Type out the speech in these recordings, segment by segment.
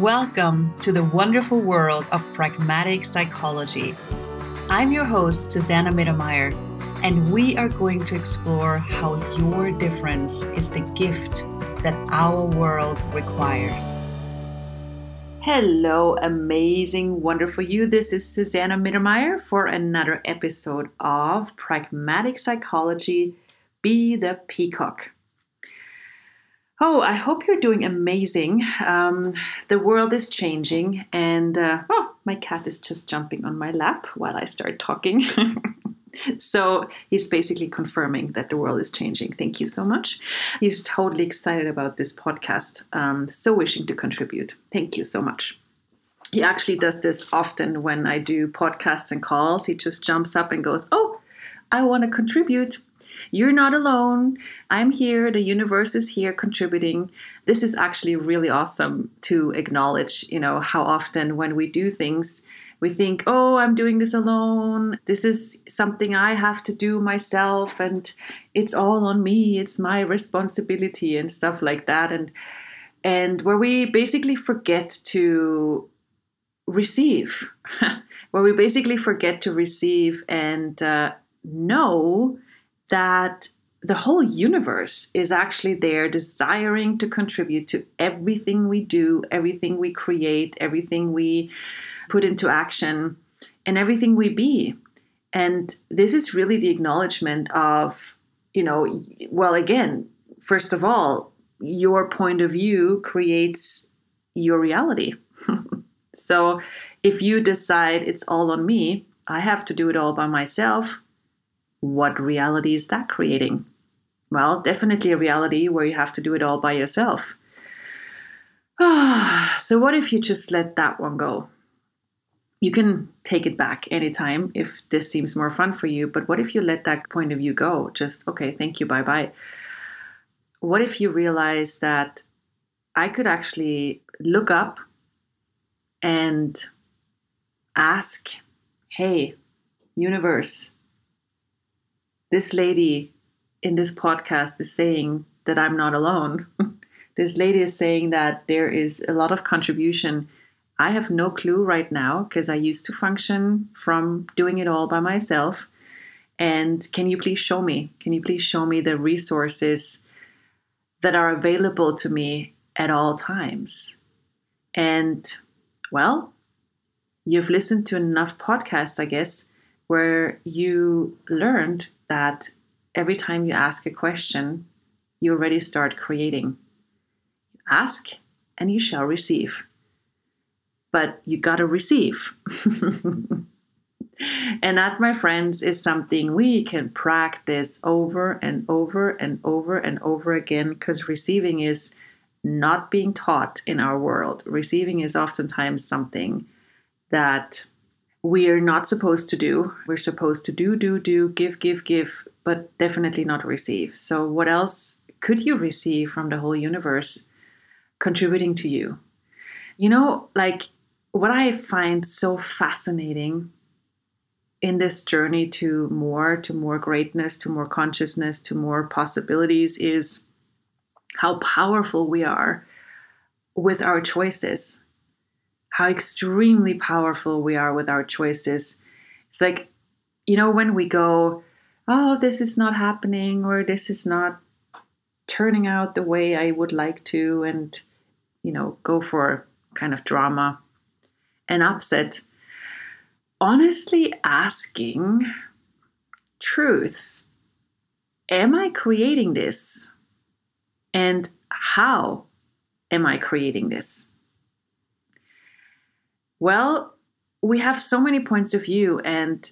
Welcome to the wonderful world of pragmatic psychology. I'm your host, Susanna Mittermeier, and we are going to explore how your difference is the gift that our world requires. Hello, amazing, wonderful you. This is Susanna Mittermeier for another episode of Pragmatic Psychology Be the Peacock. Oh, I hope you're doing amazing. Um, the world is changing, and uh, oh, my cat is just jumping on my lap while I start talking. so he's basically confirming that the world is changing. Thank you so much. He's totally excited about this podcast, um, so wishing to contribute. Thank you so much. He actually does this often when I do podcasts and calls. He just jumps up and goes, Oh, I want to contribute. You're not alone. I'm here. The universe is here contributing. This is actually really awesome to acknowledge, you know, how often when we do things, we think, oh, I'm doing this alone. This is something I have to do myself, and it's all on me. It's my responsibility and stuff like that. And and where we basically forget to receive, where we basically forget to receive and uh, know that the whole universe is actually there desiring to contribute to everything we do, everything we create, everything we put into action, and everything we be. And this is really the acknowledgement of, you know, well, again, first of all, your point of view creates your reality. so if you decide it's all on me, I have to do it all by myself, what reality is that creating? Well, definitely a reality where you have to do it all by yourself. so, what if you just let that one go? You can take it back anytime if this seems more fun for you, but what if you let that point of view go? Just, okay, thank you, bye bye. What if you realize that I could actually look up and ask, hey, universe, this lady in this podcast is saying that I'm not alone. this lady is saying that there is a lot of contribution. I have no clue right now because I used to function from doing it all by myself. And can you please show me? Can you please show me the resources that are available to me at all times? And well, you've listened to enough podcasts, I guess, where you learned that every time you ask a question, you already start creating. Ask and you shall receive. But you gotta receive. and that, my friends, is something we can practice over and over and over and over again because receiving is not being taught in our world. Receiving is oftentimes something that we're not supposed to do. We're supposed to do, do, do, give, give, give, but definitely not receive. So, what else could you receive from the whole universe contributing to you? You know, like what I find so fascinating in this journey to more, to more greatness, to more consciousness, to more possibilities is how powerful we are with our choices how extremely powerful we are with our choices. It's like, you know, when we go, oh, this is not happening, or this is not turning out the way I would like to, and, you know, go for kind of drama and upset. Honestly asking truth Am I creating this? And how am I creating this? Well, we have so many points of view, and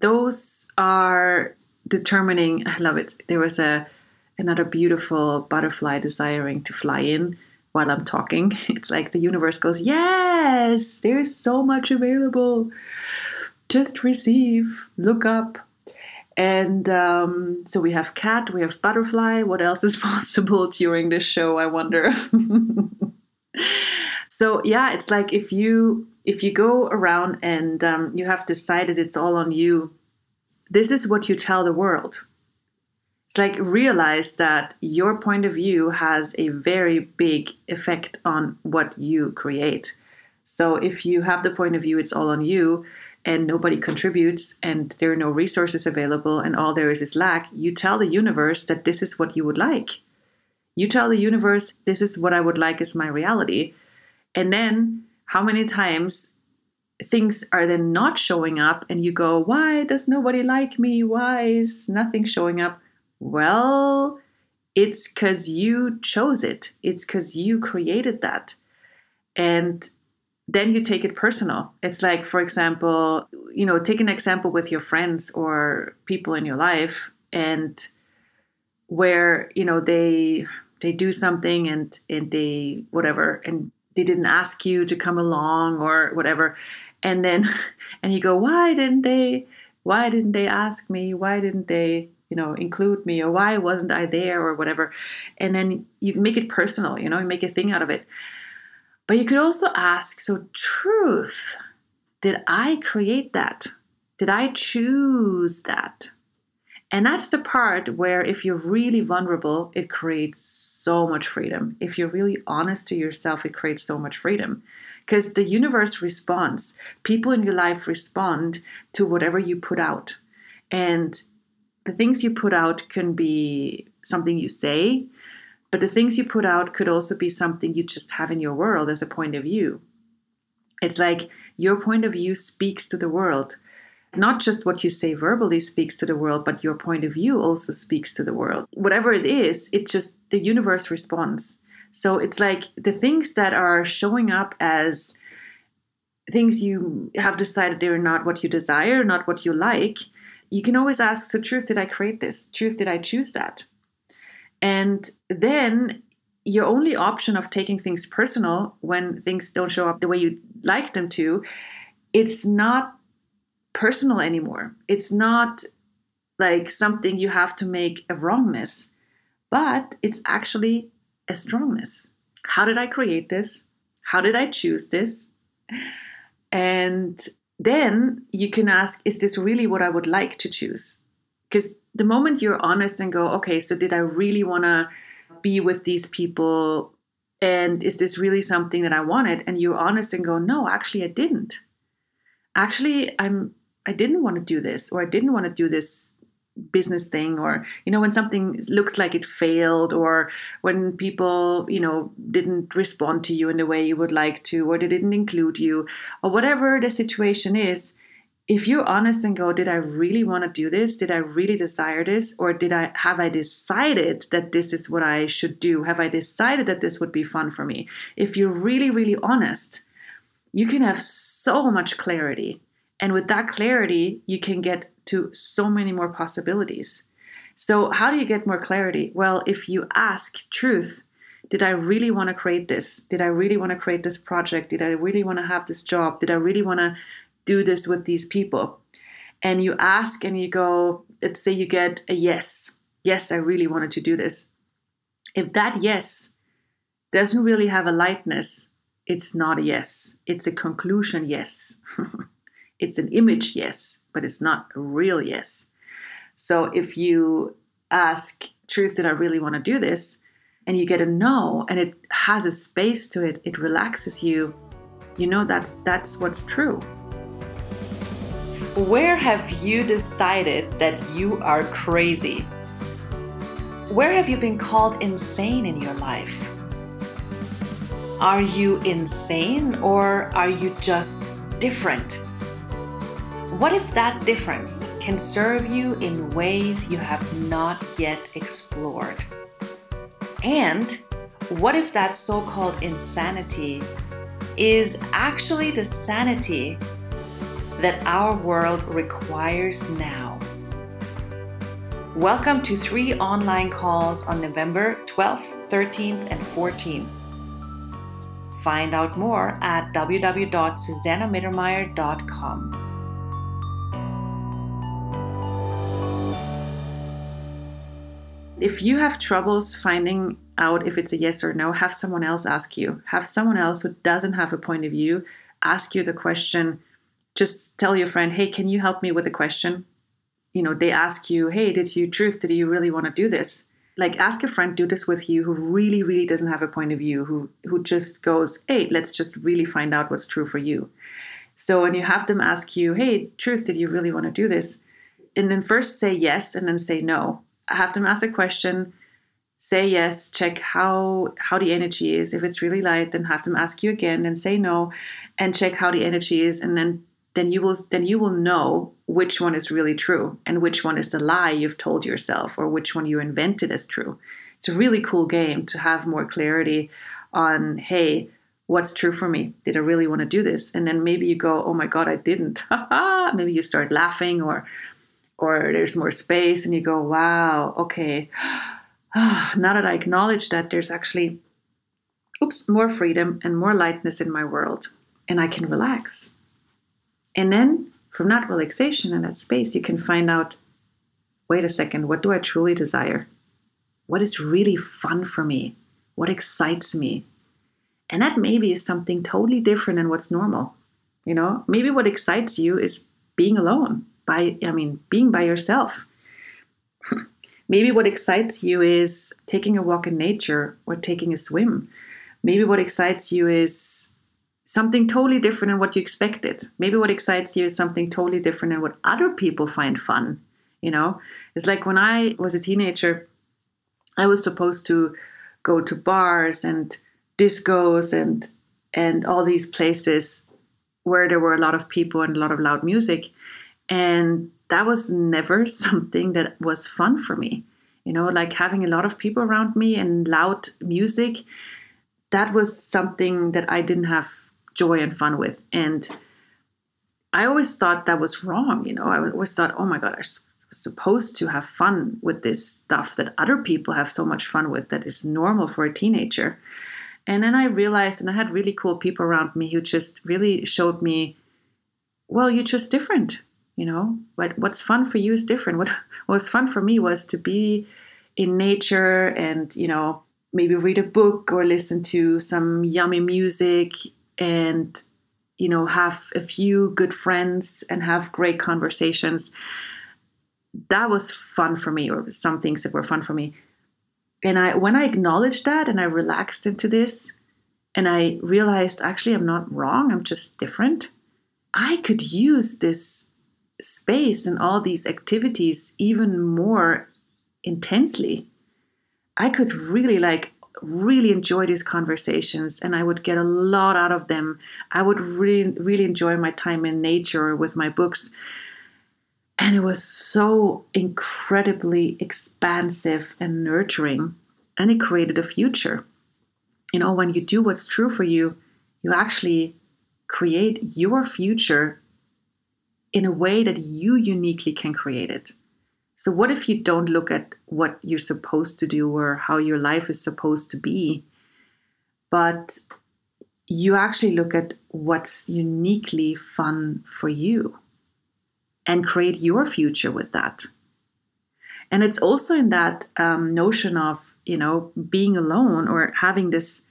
those are determining. I love it. There was a another beautiful butterfly desiring to fly in while I'm talking. It's like the universe goes, Yes, there's so much available. Just receive, look up. And um, so we have cat, we have butterfly. What else is possible during this show? I wonder. so yeah, it's like if you if you go around and um, you have decided it's all on you, this is what you tell the world. It's like realize that your point of view has a very big effect on what you create. So if you have the point of view, it's all on you, and nobody contributes, and there are no resources available, and all there is is lack, you tell the universe that this is what you would like. You tell the universe, this is what I would like as my reality. And then how many times things are then not showing up and you go, why does nobody like me? Why is nothing showing up? Well, it's because you chose it, it's because you created that. And then you take it personal. It's like, for example, you know, take an example with your friends or people in your life and where, you know, they they do something and and they whatever and they didn't ask you to come along or whatever. And then and you go why didn't they why didn't they ask me? Why didn't they you know include me? Or why wasn't i there? or whatever. And then you make it personal you know you make a thing out of it. But you could also ask so truth did i create that? Did i choose that and that's the part where, if you're really vulnerable, it creates so much freedom. If you're really honest to yourself, it creates so much freedom. Because the universe responds, people in your life respond to whatever you put out. And the things you put out can be something you say, but the things you put out could also be something you just have in your world as a point of view. It's like your point of view speaks to the world not just what you say verbally speaks to the world, but your point of view also speaks to the world. Whatever it is, it just, the universe responds. So it's like the things that are showing up as things you have decided they're not what you desire, not what you like, you can always ask, so truth, did I create this? Truth, did I choose that? And then your only option of taking things personal when things don't show up the way you like them to, it's not personal anymore. It's not like something you have to make a wrongness, but it's actually a strongness. How did I create this? How did I choose this? And then you can ask, is this really what I would like to choose? Because the moment you're honest and go, okay, so did I really want to be with these people? And is this really something that I wanted? And you're honest and go, no, actually, I didn't. Actually, I'm I didn't want to do this or I didn't want to do this business thing or you know when something looks like it failed or when people you know didn't respond to you in the way you would like to or they didn't include you or whatever the situation is if you're honest and go did i really want to do this? Did i really desire this? Or did i have i decided that this is what i should do? Have i decided that this would be fun for me? If you're really really honest you can have so much clarity and with that clarity, you can get to so many more possibilities. So, how do you get more clarity? Well, if you ask truth, did I really want to create this? Did I really want to create this project? Did I really want to have this job? Did I really want to do this with these people? And you ask and you go, let's say you get a yes. Yes, I really wanted to do this. If that yes doesn't really have a lightness, it's not a yes. It's a conclusion yes. It's an image yes, but it's not a real yes. So if you ask, Truth, did I really want to do this? And you get a no, and it has a space to it, it relaxes you, you know that's that's what's true. Where have you decided that you are crazy? Where have you been called insane in your life? Are you insane or are you just different? What if that difference can serve you in ways you have not yet explored? And what if that so called insanity is actually the sanity that our world requires now? Welcome to three online calls on November 12th, 13th, and 14th. Find out more at www.susannamittermeier.com. if you have troubles finding out if it's a yes or no, have someone else ask you. Have someone else who doesn't have a point of view ask you the question. Just tell your friend, hey, can you help me with a question? you know, they ask you, hey, did you truth, did you really want to do this? Like ask a friend do this with you who really, really doesn't have a point of view, who who just goes, hey, let's just really find out what's true for you. So when you have them ask you, hey, truth, did you really want to do this? And then first say yes and then say no. Have them ask a question, say yes, check how how the energy is. If it's really light, then have them ask you again and say no and check how the energy is and then then you will then you will know which one is really true and which one is the lie you've told yourself or which one you invented as true. It's a really cool game to have more clarity on hey, what's true for me? Did I really want to do this? And then maybe you go, "Oh my god, I didn't." maybe you start laughing or or there's more space and you go, "Wow, okay." now that I acknowledge that there's actually oops, more freedom and more lightness in my world and I can relax and then from that relaxation and that space, you can find out wait a second, what do I truly desire? What is really fun for me? What excites me? And that maybe is something totally different than what's normal. You know, maybe what excites you is being alone, by I mean, being by yourself. maybe what excites you is taking a walk in nature or taking a swim. Maybe what excites you is something totally different than what you expected. Maybe what excites you is something totally different than what other people find fun. You know, it's like when I was a teenager, I was supposed to go to bars and discos and and all these places where there were a lot of people and a lot of loud music and that was never something that was fun for me you know like having a lot of people around me and loud music that was something that i didn't have joy and fun with. And I always thought that was wrong. You know, I always thought, oh my God, I was supposed to have fun with this stuff that other people have so much fun with that is normal for a teenager. And then I realized, and I had really cool people around me who just really showed me, well, you're just different. You know, what what's fun for you is different. What, what was fun for me was to be in nature and, you know, maybe read a book or listen to some yummy music and you know have a few good friends and have great conversations. That was fun for me or some things that were fun for me. And i when i acknowledged that and i relaxed into this and i realized actually i'm not wrong i'm just different i could use this space and all these activities even more intensely i could really like really enjoy these conversations and I would get a lot out of them. I would really, really enjoy my time in nature with my books. And it was so incredibly expansive and nurturing. And it created a future. You know, when you do what's true for you, you actually create your future in a way that you uniquely can create it. So, what if you don't look at what you're supposed to do or how your life is supposed to be, but you actually look at what's uniquely fun for you and create your future with that? And it's also in that um, notion of, you know, being alone or having this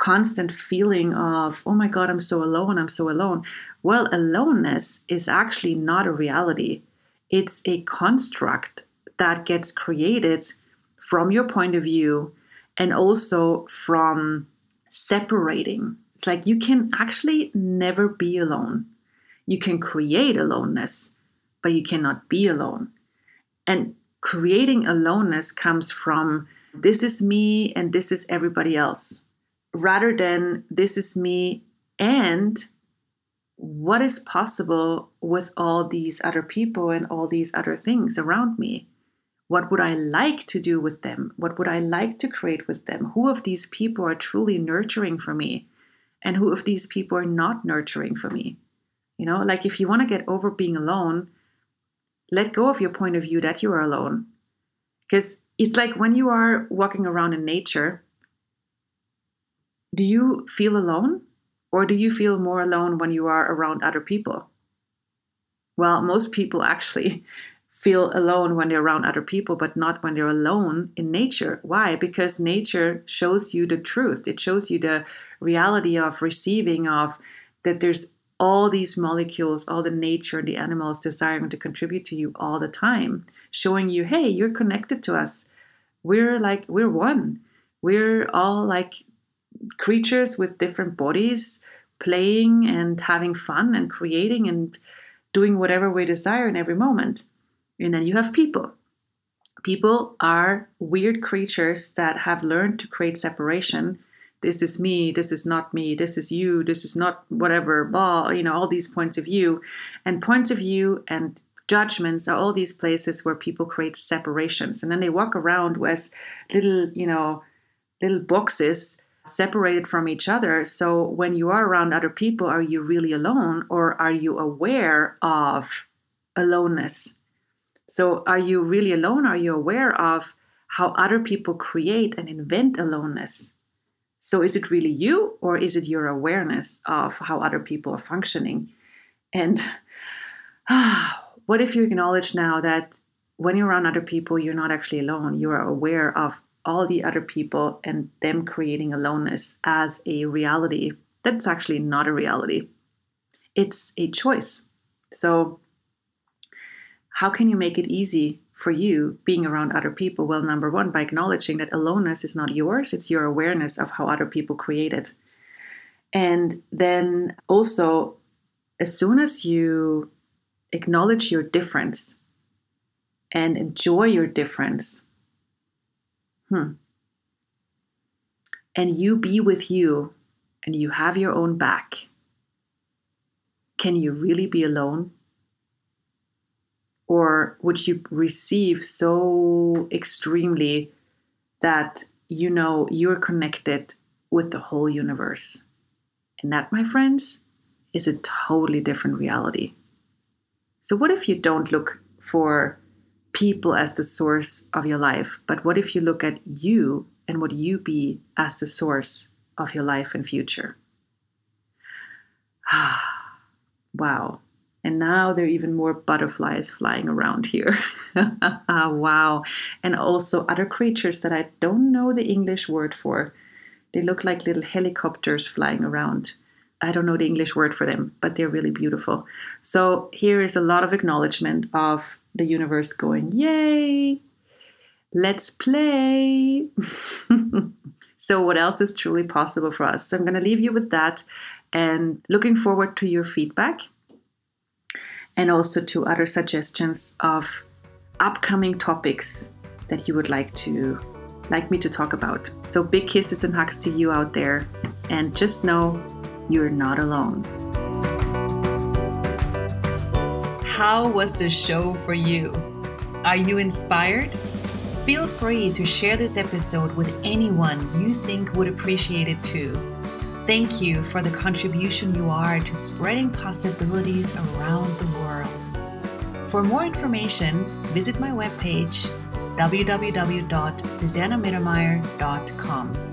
constant feeling of, oh my God, I'm so alone, I'm so alone. Well, aloneness is actually not a reality it's a construct that gets created from your point of view and also from separating. It's like you can actually never be alone. You can create aloneness, but you cannot be alone. And creating aloneness comes from this is me and this is everybody else, rather than this is me and what is possible with all these other people and all these other things around me? What would I like to do with them? What would I like to create with them? Who of these people are truly nurturing for me? And who of these people are not nurturing for me? You know, like if you want to get over being alone, let go of your point of view that you are alone. Because it's like when you are walking around in nature, do you feel alone? Or do you feel more alone when you are around other people? Well, most people actually feel alone when they're around other people, but not when they're alone in nature. Why? Because nature shows you the truth. It shows you the reality of receiving, of that there's all these molecules, all the nature, and the animals desiring to contribute to you all the time, showing you, hey, you're connected to us. We're like, we're one. We're all like creatures with different bodies playing and having fun and creating and doing whatever we desire in every moment. And then you have people. People are weird creatures that have learned to create separation. This is me, this is not me, this is you, this is not whatever, blah, you know, all these points of view. And points of view and judgments are all these places where people create separations. And then they walk around with little, you know, little boxes separated from each other. So when you are around other people, are you really alone or are you aware of aloneness? So are you really alone? Are you aware of how other people create and invent aloneness? So is it really you or is it your awareness of how other people are functioning? And what if you acknowledge now that when you're around other people, you're not actually alone? You are aware of all the other people and them creating aloneness as a reality that's actually not a reality. It's a choice. So, how can you make it easy for you being around other people? Well, number one, by acknowledging that aloneness is not yours, it's your awareness of how other people create it. And then also, as soon as you acknowledge your difference and enjoy your difference, Hmm. And you be with you and you have your own back. Can you really be alone? Or would you receive so extremely that you know you're connected with the whole universe? And that, my friends, is a totally different reality. So, what if you don't look for people as the source of your life, but what if you look at you and what you be as the source of your life and future? wow. And now there are even more butterflies flying around here. wow. And also other creatures that I don't know the English word for. They look like little helicopters flying around. I don't know the English word for them, but they're really beautiful. So here is a lot of acknowledgement of the universe going, Yay, let's play. so, what else is truly possible for us? So, I'm going to leave you with that and looking forward to your feedback and also to other suggestions of upcoming topics that you would like to like me to talk about. So big kisses and hugs to you out there and just know you're not alone. How was the show for you? Are you inspired? Feel free to share this episode with anyone you think would appreciate it too. Thank you for the contribution you are to spreading possibilities around the world. For more information, visit my webpage www.susannamittermeier.com.